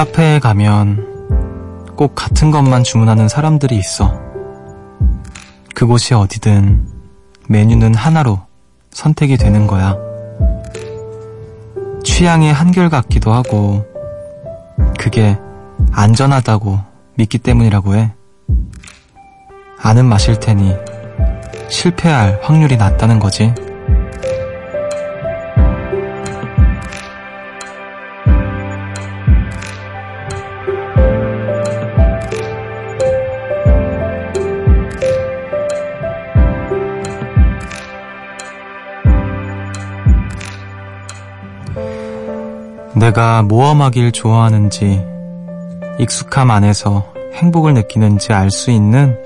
카페에 가면 꼭 같은 것만 주문하는 사람들이 있어. 그곳이 어디든 메뉴는 하나로 선택이 되는 거야. 취향이 한결같기도 하고, 그게 안전하다고 믿기 때문이라고 해. 아는 맛일 테니 실패할 확률이 낮다는 거지. 내가 모험하길 좋아하는지 익숙함 안에서 행복을 느끼는지 알 수 있는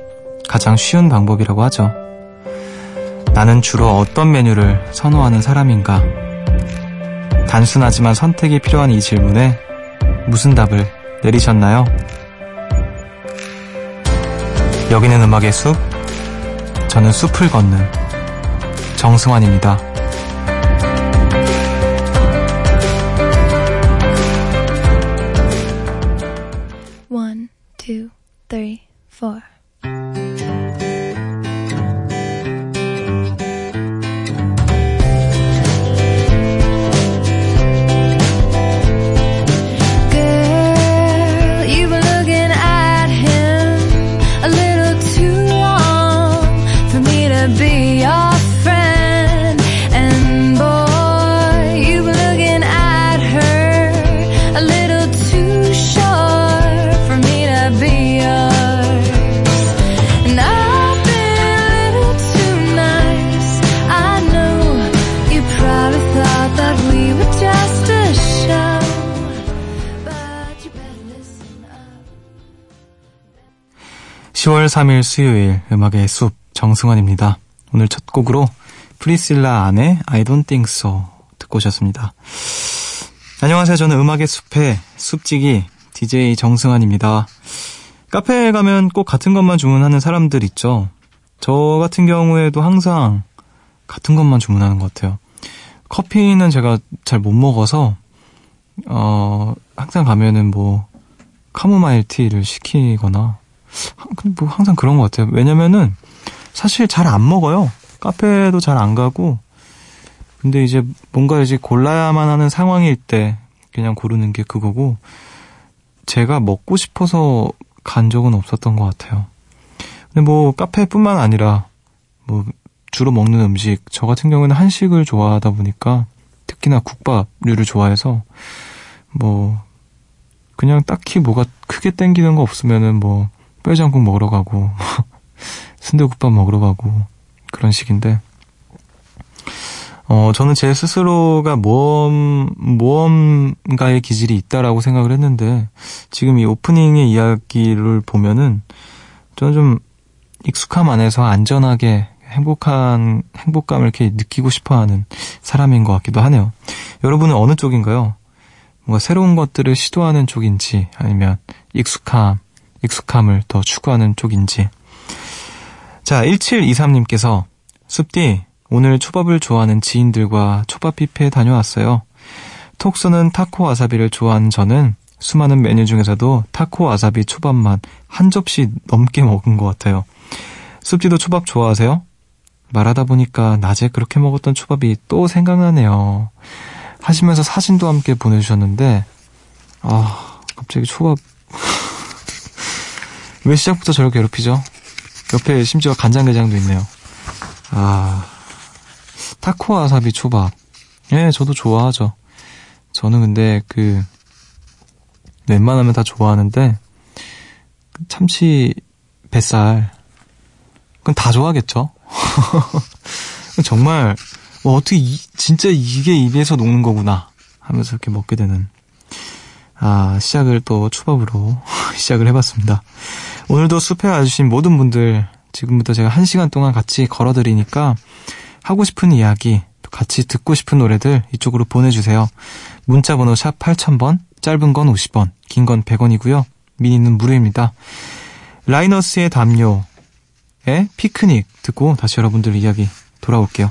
가장 쉬운 방법이라고 하죠. 나는 주로 어떤 메뉴를 선호하는 사람인가? 단순하지만 선택이 필요한 이 질문에 무슨 답을 내리셨나요? 여기는 음악의 숲, 저는 숲을 걷는 정승환입니다. 10월 3일 수요일 음악의 숲 정승환입니다. 오늘 첫 곡으로 프리실라 안의 I don't think so 듣고 오셨습니다. 안녕하세요. 저는 음악의 숲의 숲지기 DJ 정승환입니다. 카페에 가면 꼭 같은 것만 주문하는 사람들 있죠. 저 같은 경우에도 항상 같은 것만 주문하는 것 같아요. 커피는 제가 잘 못 먹어서 어 항상 가면은 뭐 카모마일 티를 시키거나 뭐 항상 그런 것 같아요. 왜냐면은 사실 잘 안 먹어요. 카페도 잘 안 가고. 근데 이제 뭔가 이제 골라야만 하는 상황일 때 그냥 고르는 게 그거고 제가 먹고 싶어서 간 적은 없었던 것 같아요. 근데 뭐 카페뿐만 아니라 뭐 주로 먹는 음식 저 같은 경우는 한식을 좋아하다 보니까 특히나 국밥류를 좋아해서 뭐 그냥 딱히 뭐가 크게 땡기는 거 없으면은 뭐 뼈장국 먹으러 가고 순대국밥 먹으러 가고 그런 식인데 어 저는 제 스스로가 모험 모험가의 기질이 있다라고 생각을 했는데 지금 이 오프닝의 이야기를 보면은 저는 좀 익숙함 안에서 안전하게 행복한 행복감을 이렇게 느끼고 싶어하는 사람인 것 같기도 하네요. 여러분은 어느 쪽인가요? 뭔가 새로운 것들을 시도하는 쪽인지 아니면 익숙함 익숙함을 더 추구하는 쪽인지. 자, 1723님께서 숲디 오늘 초밥을 좋아하는 지인들과 초밥 뷔페에 다녀왔어요. 톡 쏘는 타코 와사비를 좋아하는 저는 수많은 메뉴 중에서도 타코 와사비 초밥만 한 접시 넘게 먹은 것 같아요. 숲디도 초밥 좋아하세요? 말하다 보니까 낮에 그렇게 먹었던 초밥이 또 생각나네요. 하시면서 사진도 함께 보내주셨는데, 아, 갑자기 초밥 왜 시작부터 저를 괴롭히죠? 옆에 심지어 간장게장도 있네요. 아, 타코 와사비 초밥. 예, 저도 좋아하죠. 저는 근데 그, 웬만하면 다 좋아하는데, 참치 뱃살. 그건 다 좋아하겠죠? 정말, 뭐 어떻게, 이, 진짜 이게 입에서 녹는 거구나. 하면서 이렇게 먹게 되는. 아, 시작을 또 초밥으로 시작을 해봤습니다. 오늘도 숲에 와주신 모든 분들 지금부터 제가 한 시간 동안 같이 걸어드리니까 하고 싶은 이야기, 같이 듣고 싶은 노래들 이쪽으로 보내주세요. 문자 번호 샵 8000번, 짧은 건 50원, 긴 건 100원이고요. 미니는 무료입니다. 라이너스의 담요의 피크닉 듣고 다시 여러분들 이야기 돌아올게요.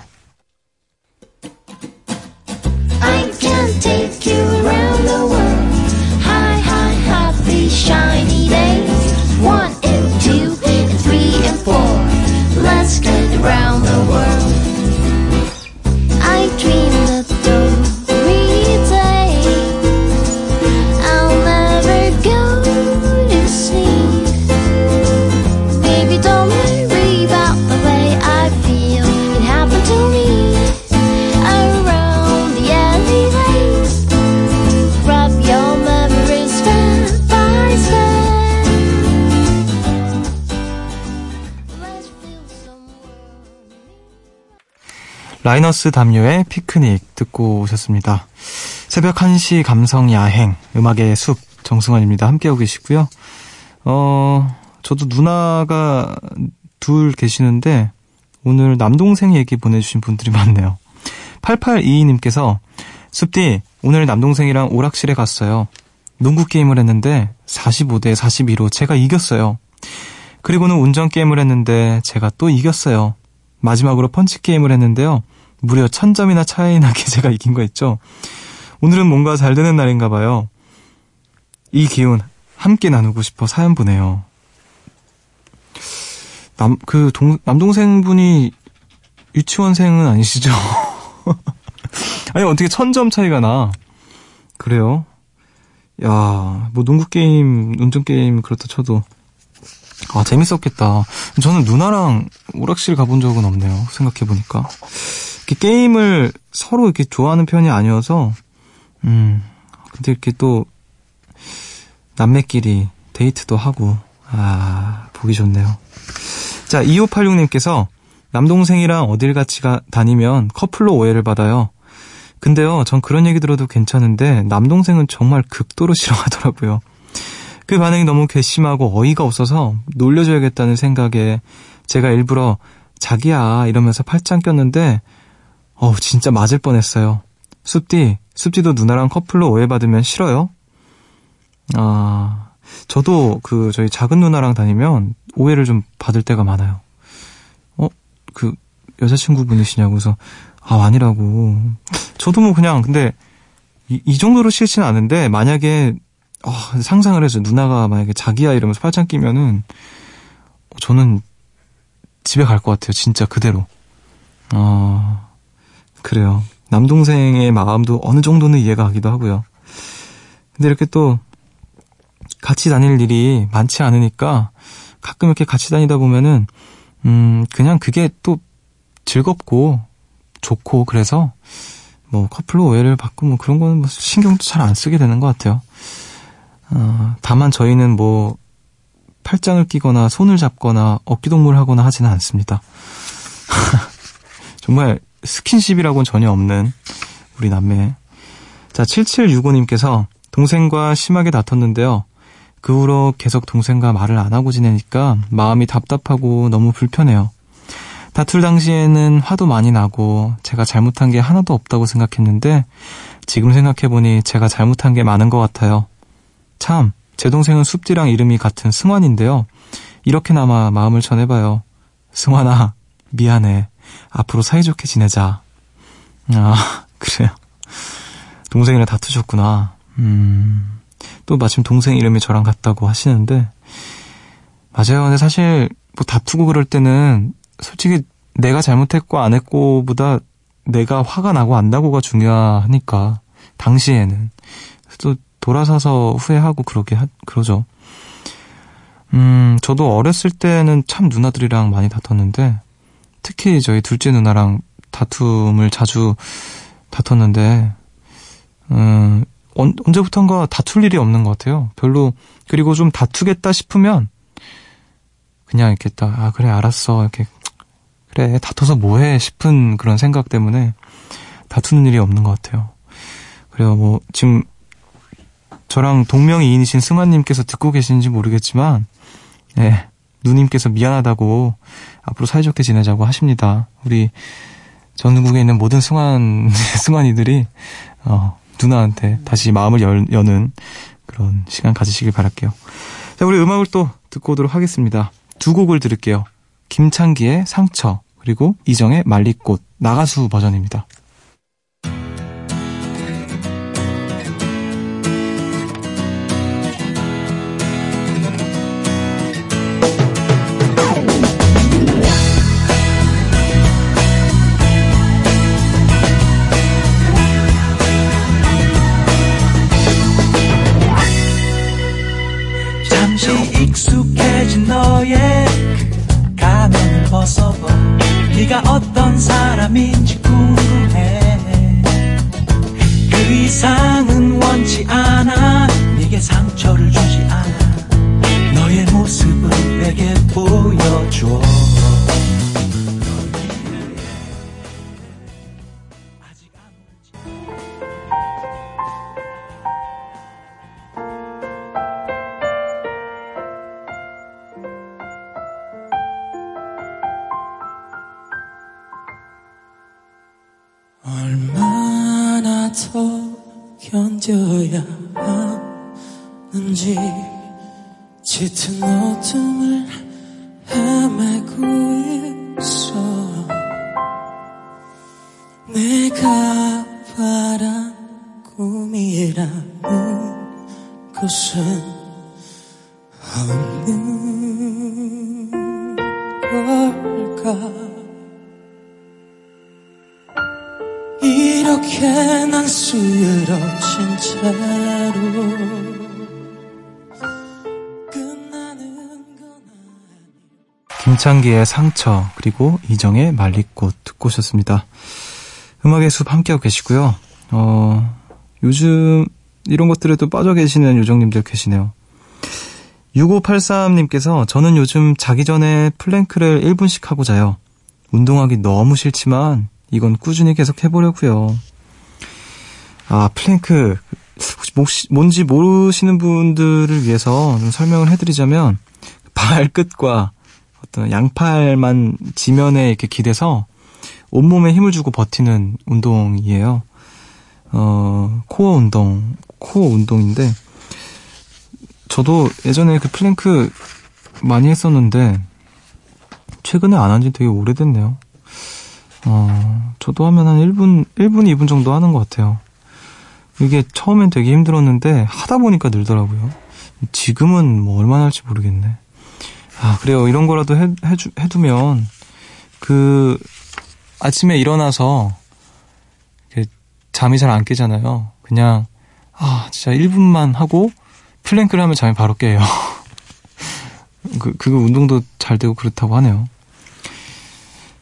라이너스 담요의 피크닉 듣고 오셨습니다. 새벽 1시 감성 야행, 음악의 숲, 정승환입니다. 함께하고 계시고요. 어, 저도 누나가 둘 계시는데, 오늘 남동생 얘기 보내주신 분들이 많네요. 8822님께서, 숲디, 오늘 남동생이랑 오락실에 갔어요. 농구 게임을 했는데, 45대 42로 제가 이겼어요. 그리고는 운전 게임을 했는데, 제가 또 이겼어요. 마지막으로 펀치 게임을 했는데요. 무려 천점이나 차이 나게 제가 이긴 거 있죠. 오늘은 뭔가 잘 되는 날인가 봐요. 이 기운 함께 나누고 싶어 사연 보내요. 남, 그, 동, 남동생분이 유치원생은 아니시죠? 아니, 어떻게 천점 차이가 나? 그래요? 야, 뭐 농구게임, 운전게임 그렇다 쳐도. 아, 재밌었겠다. 저는 누나랑 오락실 가본 적은 없네요. 생각해보니까. 게임을 서로 이렇게 좋아하는 편이 아니어서, 음, 근데 이렇게 또, 남매끼리 데이트도 하고, 아, 보기 좋네요. 자, 2586님께서, 남동생이랑 어딜 같이 가, 다니면 커플로 오해를 받아요. 근데요, 전 그런 얘기 들어도 괜찮은데, 남동생은 정말 극도로 싫어하더라고요. 그 반응이 너무 괘씸하고 어이가 없어서 놀려줘야겠다는 생각에 제가 일부러 자기야 이러면서 팔짱 꼈는데 어우 진짜 맞을 뻔했어요. 숲디, 숲디도 누나랑 커플로 오해받으면 싫어요? 아, 저도 그 저희 작은 누나랑 다니면 오해를 좀 받을 때가 많아요. 어, 그 여자친구분이시냐고 해서 아 아니라고. 저도 뭐 그냥 근데 이, 이 정도로 싫지는 않은데 만약에 어, 상상을 해서 누나가 만약에 자기야 이러면서 팔짱 끼면은 저는 집에 갈 것 같아요. 진짜 그대로. 어, 그래요. 남동생의 마음도 어느 정도는 이해가 가기도 하고요. 근데 이렇게 또 같이 다닐 일이 많지 않으니까 가끔 이렇게 같이 다니다 보면은 음 그냥 그게 또 즐겁고 좋고 그래서 뭐 커플로 오해를 받고 뭐 그런 거는 뭐 신경도 잘 안 쓰게 되는 것 같아요. 어, 다만 저희는 뭐 팔짱을 끼거나 손을 잡거나 어깨동무를 하거나 하지는 않습니다. 정말 스킨십이라고는 전혀 없는 우리 남매. 자, 7765님께서 동생과 심하게 다퉜는데요. 그 후로 계속 동생과 말을 안 하고 지내니까 마음이 답답하고 너무 불편해요. 다툴 당시에는 화도 많이 나고 제가 잘못한 게 하나도 없다고 생각했는데 지금 생각해보니 제가 잘못한 게 많은 것 같아요. 참, 제 동생은 숲디랑 이름이 같은 승환인데요. 이렇게나마 마음을 전해봐요. 승환아, 미안해. 앞으로 사이좋게 지내자. 아, 그래요. 동생이랑 다투셨구나. 음, 또 마침 동생 이름이 저랑 같다고 하시는데, 맞아요. 근데 사실, 뭐 다투고 그럴 때는, 솔직히 내가 잘못했고 안 했고보다 내가 화가 나고 안 나고가 중요하니까, 당시에는. 또 돌아서서 후회하고 그러게, 하, 그러죠. 음, 저도 어렸을 때는 참 누나들이랑 많이 다퉜는데, 특히 저희 둘째 누나랑 다툼을 자주 다퉜는데, 음, 언, 언제부턴가 다툴 일이 없는 것 같아요. 별로, 그리고 좀 다투겠다 싶으면, 그냥 이렇게 딱, 아, 그래, 알았어. 이렇게, 그래, 다퉈서 뭐해 싶은 그런 생각 때문에 다투는 일이 없는 것 같아요. 그래요, 뭐, 지금, 저랑 동명이인이신 승환님께서 듣고 계신지 모르겠지만, 예, 누님께서 미안하다고 앞으로 사이좋게 지내자고 하십니다. 우리 전국에 있는 모든 승환, 승환이들이, 어, 누나한테 다시 마음을 열, 여는 그런 시간 가지시길 바랄게요. 자, 우리 음악을 또 듣고 오도록 하겠습니다. 두 곡을 들을게요. 김창기의 상처, 그리고 이정의 말리꽃, 나가수 버전입니다. 하는지 짙은 어둠을 헤매고 있어. 내가 아니 김창기의 상처 그리고 이정의 말리꽃 듣고 오셨습니다. 음악의 숲 함께하고 계시고요. 어, 요즘 이런 것들에도 빠져 계시는 요정님들 계시네요. 6583님께서 저는 요즘 자기 전에 플랭크를 1분씩 하고 자요. 운동하기 너무 싫지만 이건 꾸준히 계속 해보려고요. 아, 플랭크. 혹시 뭔지 모르시는 분들을 위해서 좀 설명을 해드리자면 발끝과 어떤 양팔만 지면에 이렇게 기대서 온몸에 힘을 주고 버티는 운동이에요. 어, 코어 운동, 코어 운동인데 저도 예전에 그 플랭크 많이 했었는데 최근에 안 한 지 되게 오래됐네요. 어, 저도 하면 한 1분, 1분, 2분 정도 하는 것 같아요. 이게 처음엔 되게 힘들었는데 하다 보니까 늘더라고요. 지금은 뭐 얼마나 할지 모르겠네. 아, 그래요. 이런 거라도 해, 해주, 해두면 그 아침에 일어나서 잠이 잘 안 깨잖아요. 그냥 아, 진짜 1분만 하고 플랭크를 하면 잠이 바로 깨요. 그, 그거 운동도 잘 되고 그렇다고 하네요.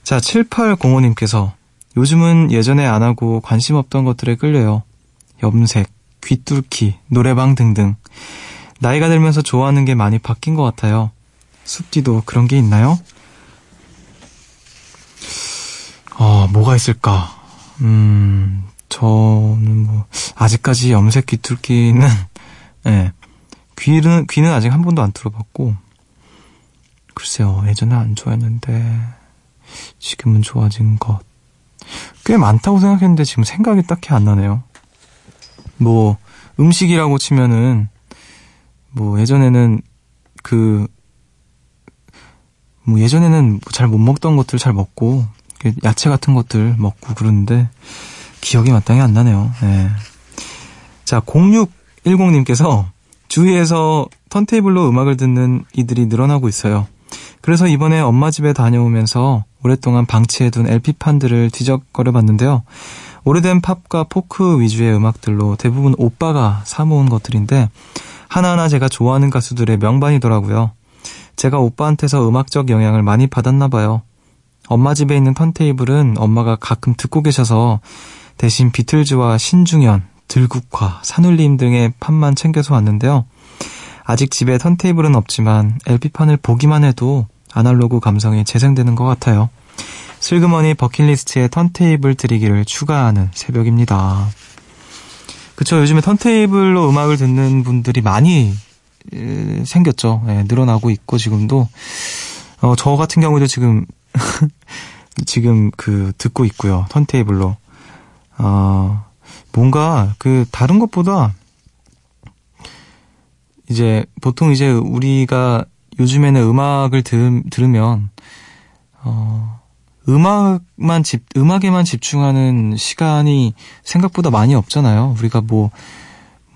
자, 7805님께서 요즘은 예전에 안 하고 관심 없던 것들에 끌려요. 염색, 귀뚫기, 노래방 등등. 나이가 들면서 좋아하는 게 많이 바뀐 것 같아요. 숲디도 그런 게 있나요? 어, 뭐가 있을까? 음, 저는 뭐, 아직까지 염색 귀뚫기는, 예. 네, 귀는, 귀는 아직 한 번도 안 들어봤고, 글쎄요, 예전에 안 좋아했는데, 지금은 좋아진 것. 꽤 많다고 생각했는데 지금 생각이 딱히 안 나네요. 뭐, 음식이라고 치면은, 뭐, 예전에는 그, 뭐, 예전에는 잘 못 먹던 것들 잘 먹고, 야채 같은 것들 먹고 그러는데, 기억이 마땅히 안 나네요. 네. 자, 0610님께서 주위에서 턴테이블로 음악을 듣는 이들이 늘어나고 있어요. 그래서 이번에 엄마 집에 다녀오면서 오랫동안 방치해둔 LP판들을 뒤적거려 봤는데요. 오래된 팝과 포크 위주의 음악들로 대부분 오빠가 사모은 것들인데 하나하나 제가 좋아하는 가수들의 명반이더라고요. 제가 오빠한테서 음악적 영향을 많이 받았나 봐요. 엄마 집에 있는 턴테이블은 엄마가 가끔 듣고 계셔서 대신 비틀즈와 신중현, 들국화, 산울림 등의 판만 챙겨서 왔는데요. 아직 집에 턴테이블은 없지만 LP판을 보기만 해도 아날로그 감성이 재생되는 것 같아요. 슬그머니 버킷리스트에 턴테이블 들이기를 추가하는 새벽입니다. 그쵸, 요즘에 턴테이블로 음악을 듣는 분들이 많이 에, 생겼죠. 예, 늘어나고 있고, 지금도. 어, 저 같은 경우도 지금, 지금 그, 듣고 있고요. 턴테이블로. 어, 뭔가 그, 다른 것보다, 이제, 보통 이제 우리가 요즘에는 음악을 들, 들으면 어, 음악만 집 음악에만 집중하는 시간이 생각보다 많이 없잖아요. 우리가 뭐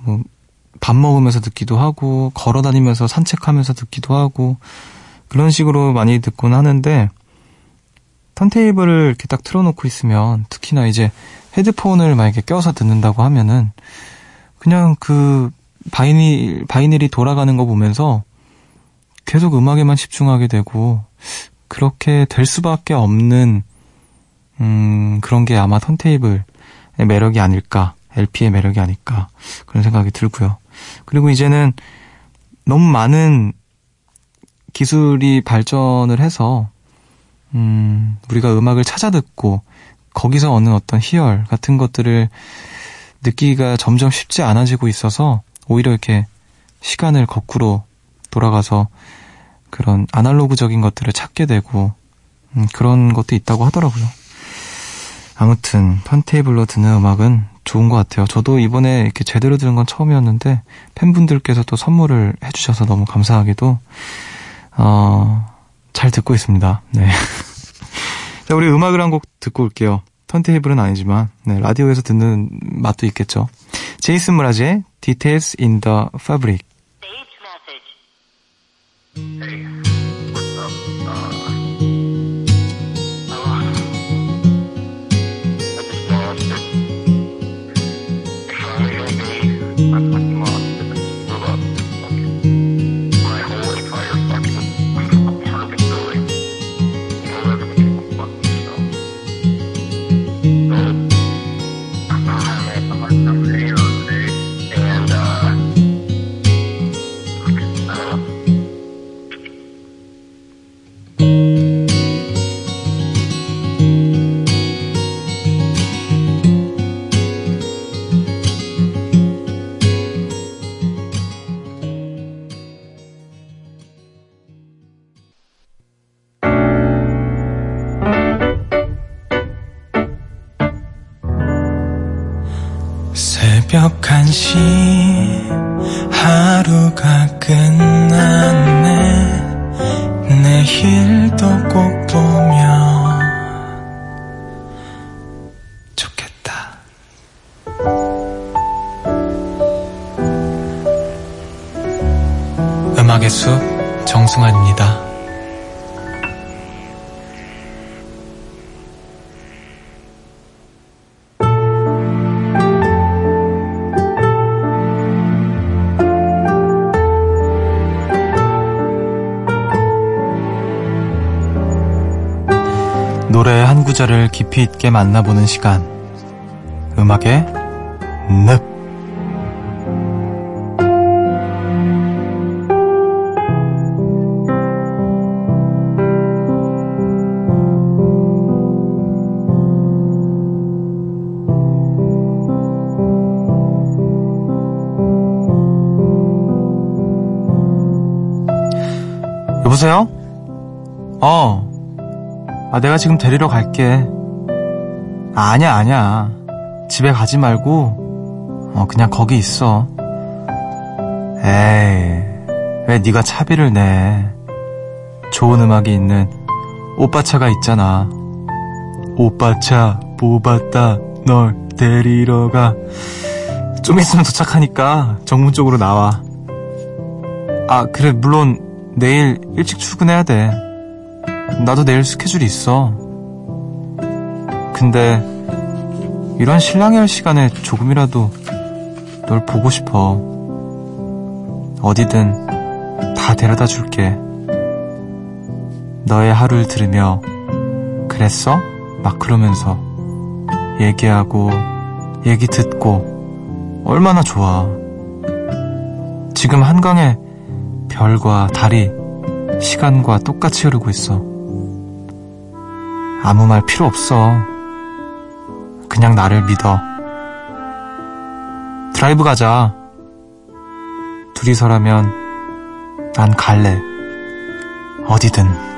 뭐 밥 먹으면서 듣기도 하고 걸어 다니면서 산책하면서 듣기도 하고 그런 식으로 많이 듣곤 하는데 턴테이블을 이렇게 딱 틀어놓고 있으면 특히나 이제 헤드폰을 만약에 껴서 듣는다고 하면은 그냥 그 바이닐 바이닐이 돌아가는 거 보면서 계속 음악에만 집중하게 되고 그렇게 될 수밖에 없는 음, 그런 게 아마 턴테이블의 매력이 아닐까, LP의 매력이 아닐까 그런 생각이 들고요. 그리고 이제는 너무 많은 기술이 발전을 해서 음, 우리가 음악을 찾아 듣고 거기서 얻는 어떤 희열 같은 것들을 느끼기가 점점 쉽지 않아지고 있어서 오히려 이렇게 시간을 거꾸로 돌아가서 그런 아날로그적인 것들을 찾게 되고 음, 그런 것도 있다고 하더라고요. 아무튼 턴테이블로 듣는 음악은 좋은 것 같아요. 저도 이번에 이렇게 제대로 들은 건 처음이었는데 팬분들께서 또 선물을 해주셔서 너무 감사하게도 어, 잘 듣고 있습니다. 네. 자, 우리 음악을 한 곡 듣고 올게요. 턴테이블은 아니지만 네, 라디오에서 듣는 맛도 있겠죠. 제이슨 무라지의 Details in the Fabric. Hey, Mm-hmm. 노래 한 구절을 깊이 있게 만나보는 시간. 음악의 늪. 아, 내가 지금 데리러 갈게. 아, 아니야, 아니야. 집에 가지 말고, 어, 그냥 거기 있어. 에이, 왜 네가 차비를 내. 좋은 음악이 있는 오빠 차가 있잖아. 오빠 차 뽑았다. 널 데리러 가. 좀 있으면 도착하니까 정문 쪽으로 나와. 아, 그래, 물론 내일 일찍 출근해야 돼. 나도 내일 스케줄이 있어. 근데 이런 신랑이 할 시간에 조금이라도 널 보고 싶어. 어디든 다 데려다 줄게. 너의 하루를 들으며 그랬어? 막 그러면서 얘기하고 얘기 듣고 얼마나 좋아. 지금 한강에 별과 달이 시간과 똑같이 흐르고 있어. 아무 말 필요 없어. 그냥 나를 믿어. 드라이브 가자. 둘이서라면 난 갈래. 어디든.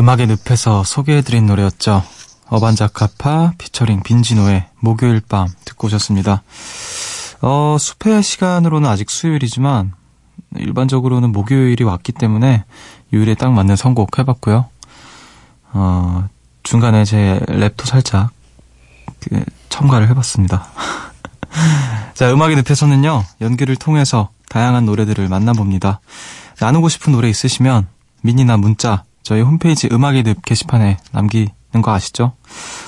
음악의 늪에서 소개해드린 노래였죠. 어반자카파 피처링 빈지노의 목요일 밤 듣고 오셨습니다. 어, 숲의 시간으로는 아직 수요일이지만 일반적으로는 목요일이 왔기 때문에 요일에 딱 맞는 선곡 해봤고요. 어, 중간에 제 랩도 살짝 그 첨가를 해봤습니다. 자, 음악의 늪에서는요, 연기를 통해서 다양한 노래들을 만나봅니다. 나누고 싶은 노래 있으시면 미니나 문자 저희 홈페이지 음악의 늪 게시판에 남기는 거 아시죠?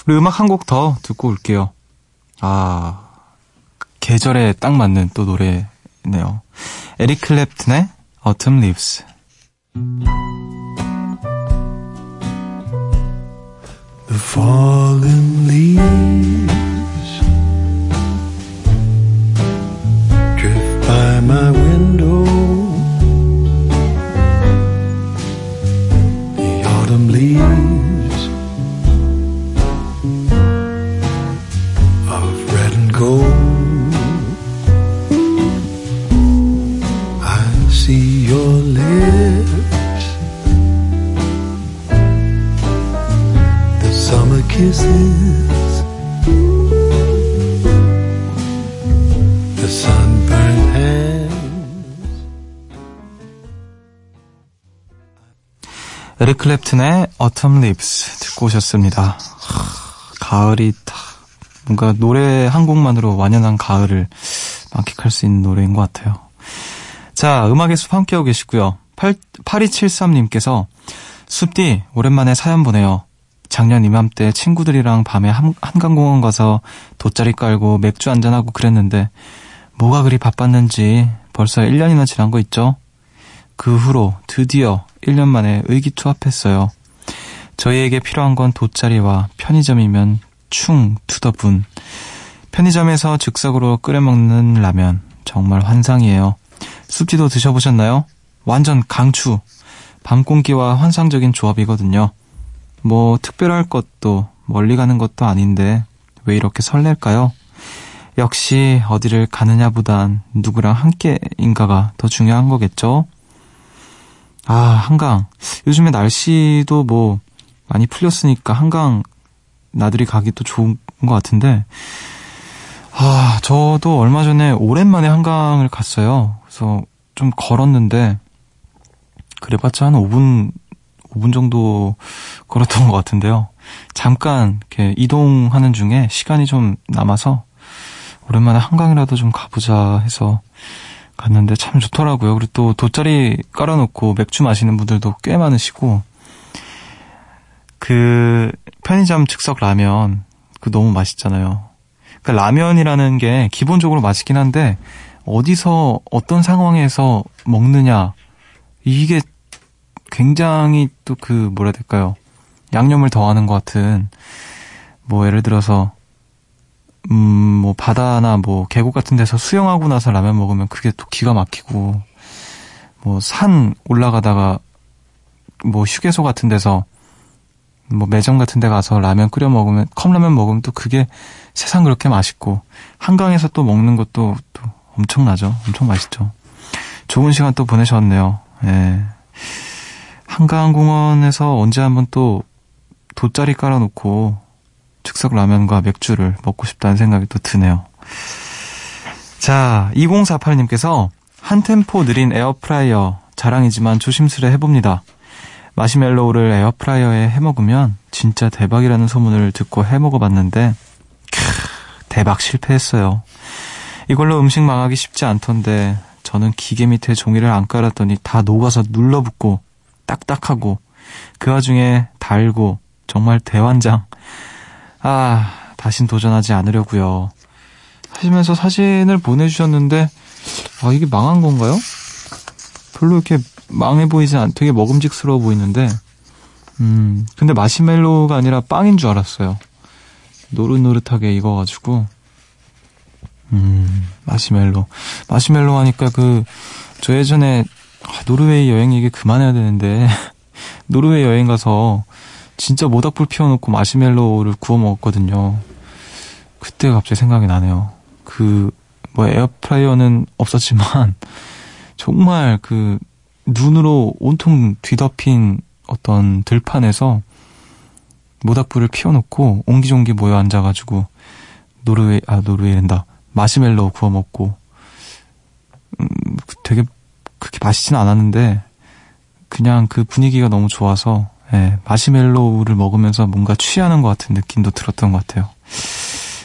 우리 음악 한 곡 더 듣고 올게요. 아, 계절에 딱 맞는 또 노래네요. 에릭 클랩튼의 Autumn Leaves. The fallen leaves 클랩튼의 Autumn Leaves 듣고 오셨습니다. 하, 가을이 다 뭔가 노래 한 곡만으로 완연한 가을을 만끽할 수 있는 노래인 것 같아요. 자, 음악의 숲 함께하고 계시고요. 8, 8273님께서 숲디 오랜만에 사연 보내요. 작년 이맘때 친구들이랑 밤에 한, 한강공원 가서 돗자리 깔고 맥주 한잔하고 그랬는데 뭐가 그리 바빴는지 벌써 1년이나 지난 거 있죠? 그 후로 드디어 1년 만에 의기투합했어요. 저희에게 필요한 건 돗자리와 편의점이면 충 투더분. 편의점에서 즉석으로 끓여 먹는 라면 정말 환상이에요. 숲지도 드셔보셨나요? 완전 강추. 밤 공기와 환상적인 조합이거든요. 뭐 특별할 것도 멀리 가는 것도 아닌데 왜 이렇게 설렐까요? 역시 어디를 가느냐보단 누구랑 함께인가가 더 중요한 거겠죠? 아, 한강. 요즘에 날씨도 뭐 많이 풀렸으니까 한강 나들이 가기도 좋은 것 같은데, 아, 저도 얼마 전에 오랜만에 한강을 갔어요. 그래서 좀 걸었는데, 그래봤자 한 5분, 5분 정도 걸었던 것 같은데요. 잠깐 이렇게 이동하는 중에 시간이 좀 남아서 오랜만에 한강이라도 좀 가보자 해서 갔는데 참 좋더라고요. 그리고 또 돗자리 깔아놓고 맥주 마시는 분들도 꽤 많으시고, 그 편의점 즉석 라면, 그 너무 맛있잖아요. 그 라면이라는 게 기본적으로 맛있긴 한데, 어디서, 어떤 상황에서 먹느냐, 이게 굉장히 또 그, 뭐라 해야 될까요? 양념을 더하는 것 같은, 뭐, 예를 들어서, 음, 뭐, 바다나 뭐, 계곡 같은 데서 수영하고 나서 라면 먹으면 그게 또 기가 막히고, 뭐, 산 올라가다가, 뭐, 휴게소 같은 데서, 뭐, 매점 같은 데 가서 라면 끓여 먹으면, 컵라면 먹으면 또 그게 세상 그렇게 맛있고, 한강에서 또 먹는 것도 또 엄청나죠. 엄청 맛있죠. 좋은 시간 또 보내셨네요. 예. 한강공원에서 언제 한번 또 돗자리 깔아놓고 즉석 라면과 맥주를 먹고 싶다는 생각이 또 드네요. 자, 2048님께서 한 템포 느린 에어프라이어 자랑이지만 조심스레 해봅니다. 마시멜로우를 에어프라이어에 해먹으면 진짜 대박이라는 소문을 듣고 해먹어봤는데 크, 대박 실패했어요. 이걸로 음식 망하기 쉽지 않던데 저는 기계 밑에 종이를 안 깔았더니 다 녹아서 눌러붙고 딱딱하고 그 와중에 달고 정말 대환장. 아, 다신 도전하지 않으려고요. 하시면서 사진을 보내주셨는데 아 이게 망한 건가요? 별로 이렇게 망해 보이지 않, 되게 먹음직스러워 보이는데 음 근데 마시멜로우가 아니라 빵인 줄 알았어요. 노릇노릇하게 익어가지고 음 마시멜로 마시멜로 하니까 그 저 예전에 아, 노르웨이 여행 얘기 그만해야 되는데 노르웨이 여행 가서 진짜 모닥불 피워놓고 마시멜로우를 구워 먹었거든요. 그때 갑자기 생각이 나네요. 그, 뭐, 에어프라이어는 없었지만, 정말 그, 눈으로 온통 뒤덮인 어떤 들판에서 모닥불을 피워놓고 옹기종기 모여 앉아가지고, 노르웨이, 아, 노르웨이랜다. 마시멜로우 구워 먹고, 음, 되게 그렇게 맛있진 않았는데, 그냥 그 분위기가 너무 좋아서, 예, 마시멜로우를 먹으면서 뭔가 취하는 것 같은 느낌도 들었던 것 같아요.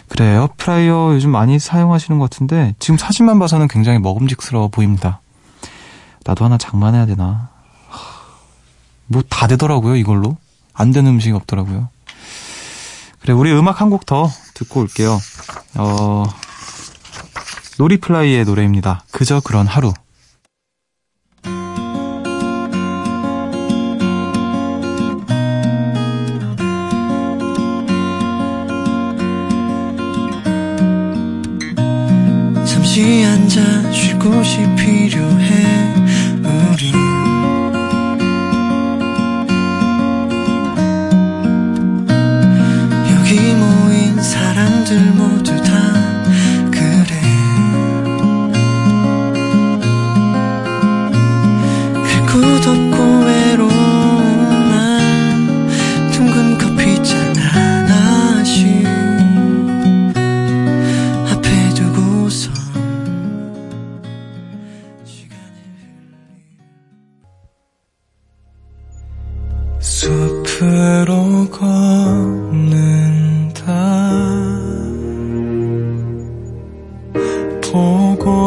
그래, 에어프라이어 요즘 많이 사용하시는 것 같은데, 지금 사진만 봐서는 굉장히 먹음직스러워 보입니다. 나도 하나 장만해야 되나. 뭐 다 되더라고요, 이걸로. 안 되는 음식이 없더라고요. 그래, 우리 음악 한 곡 더 듣고 올게요. 어, 노리플라이의 노래입니다. 그저 그런 하루. 곳이 필요해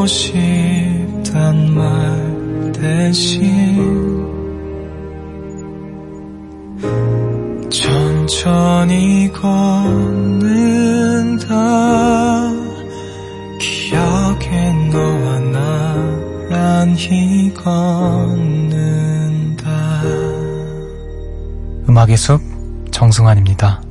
보고 싶단 말 대신 천천히 걷는다 기억에 너와 나란히 걷는다 음악의 숲, 정승환입니다.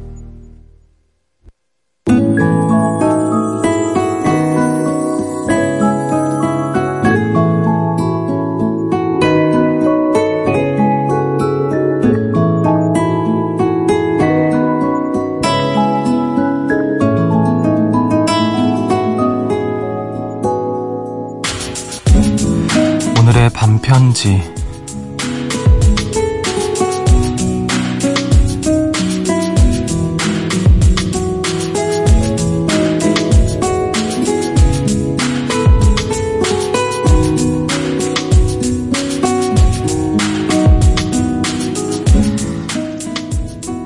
반편지.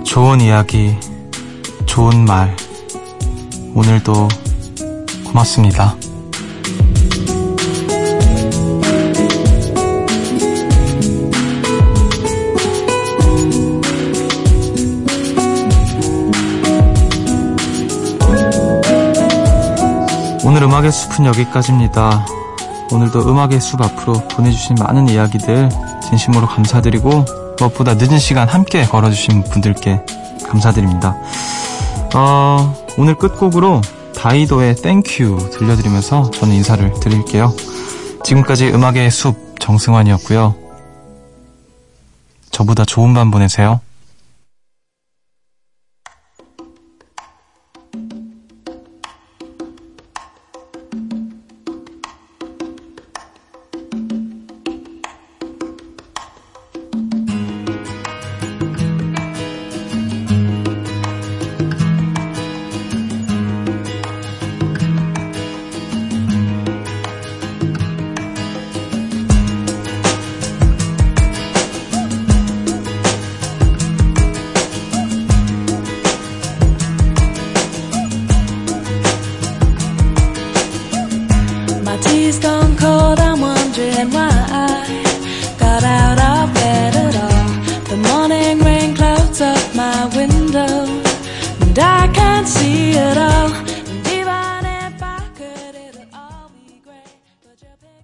좋은 이야기, 좋은 말. 오늘도 고맙습니다. 오늘 음악의 숲은 여기까지입니다. 오늘도 음악의 숲 앞으로 보내주신 많은 이야기들 진심으로 감사드리고 무엇보다 늦은 시간 함께 걸어주신 분들께 감사드립니다. 어, 오늘 끝곡으로 다이도의 땡큐 들려드리면서 저는 인사를 드릴게요. 지금까지 음악의 숲 정승환이었고요. 모두 다 좋은 밤 보내세요.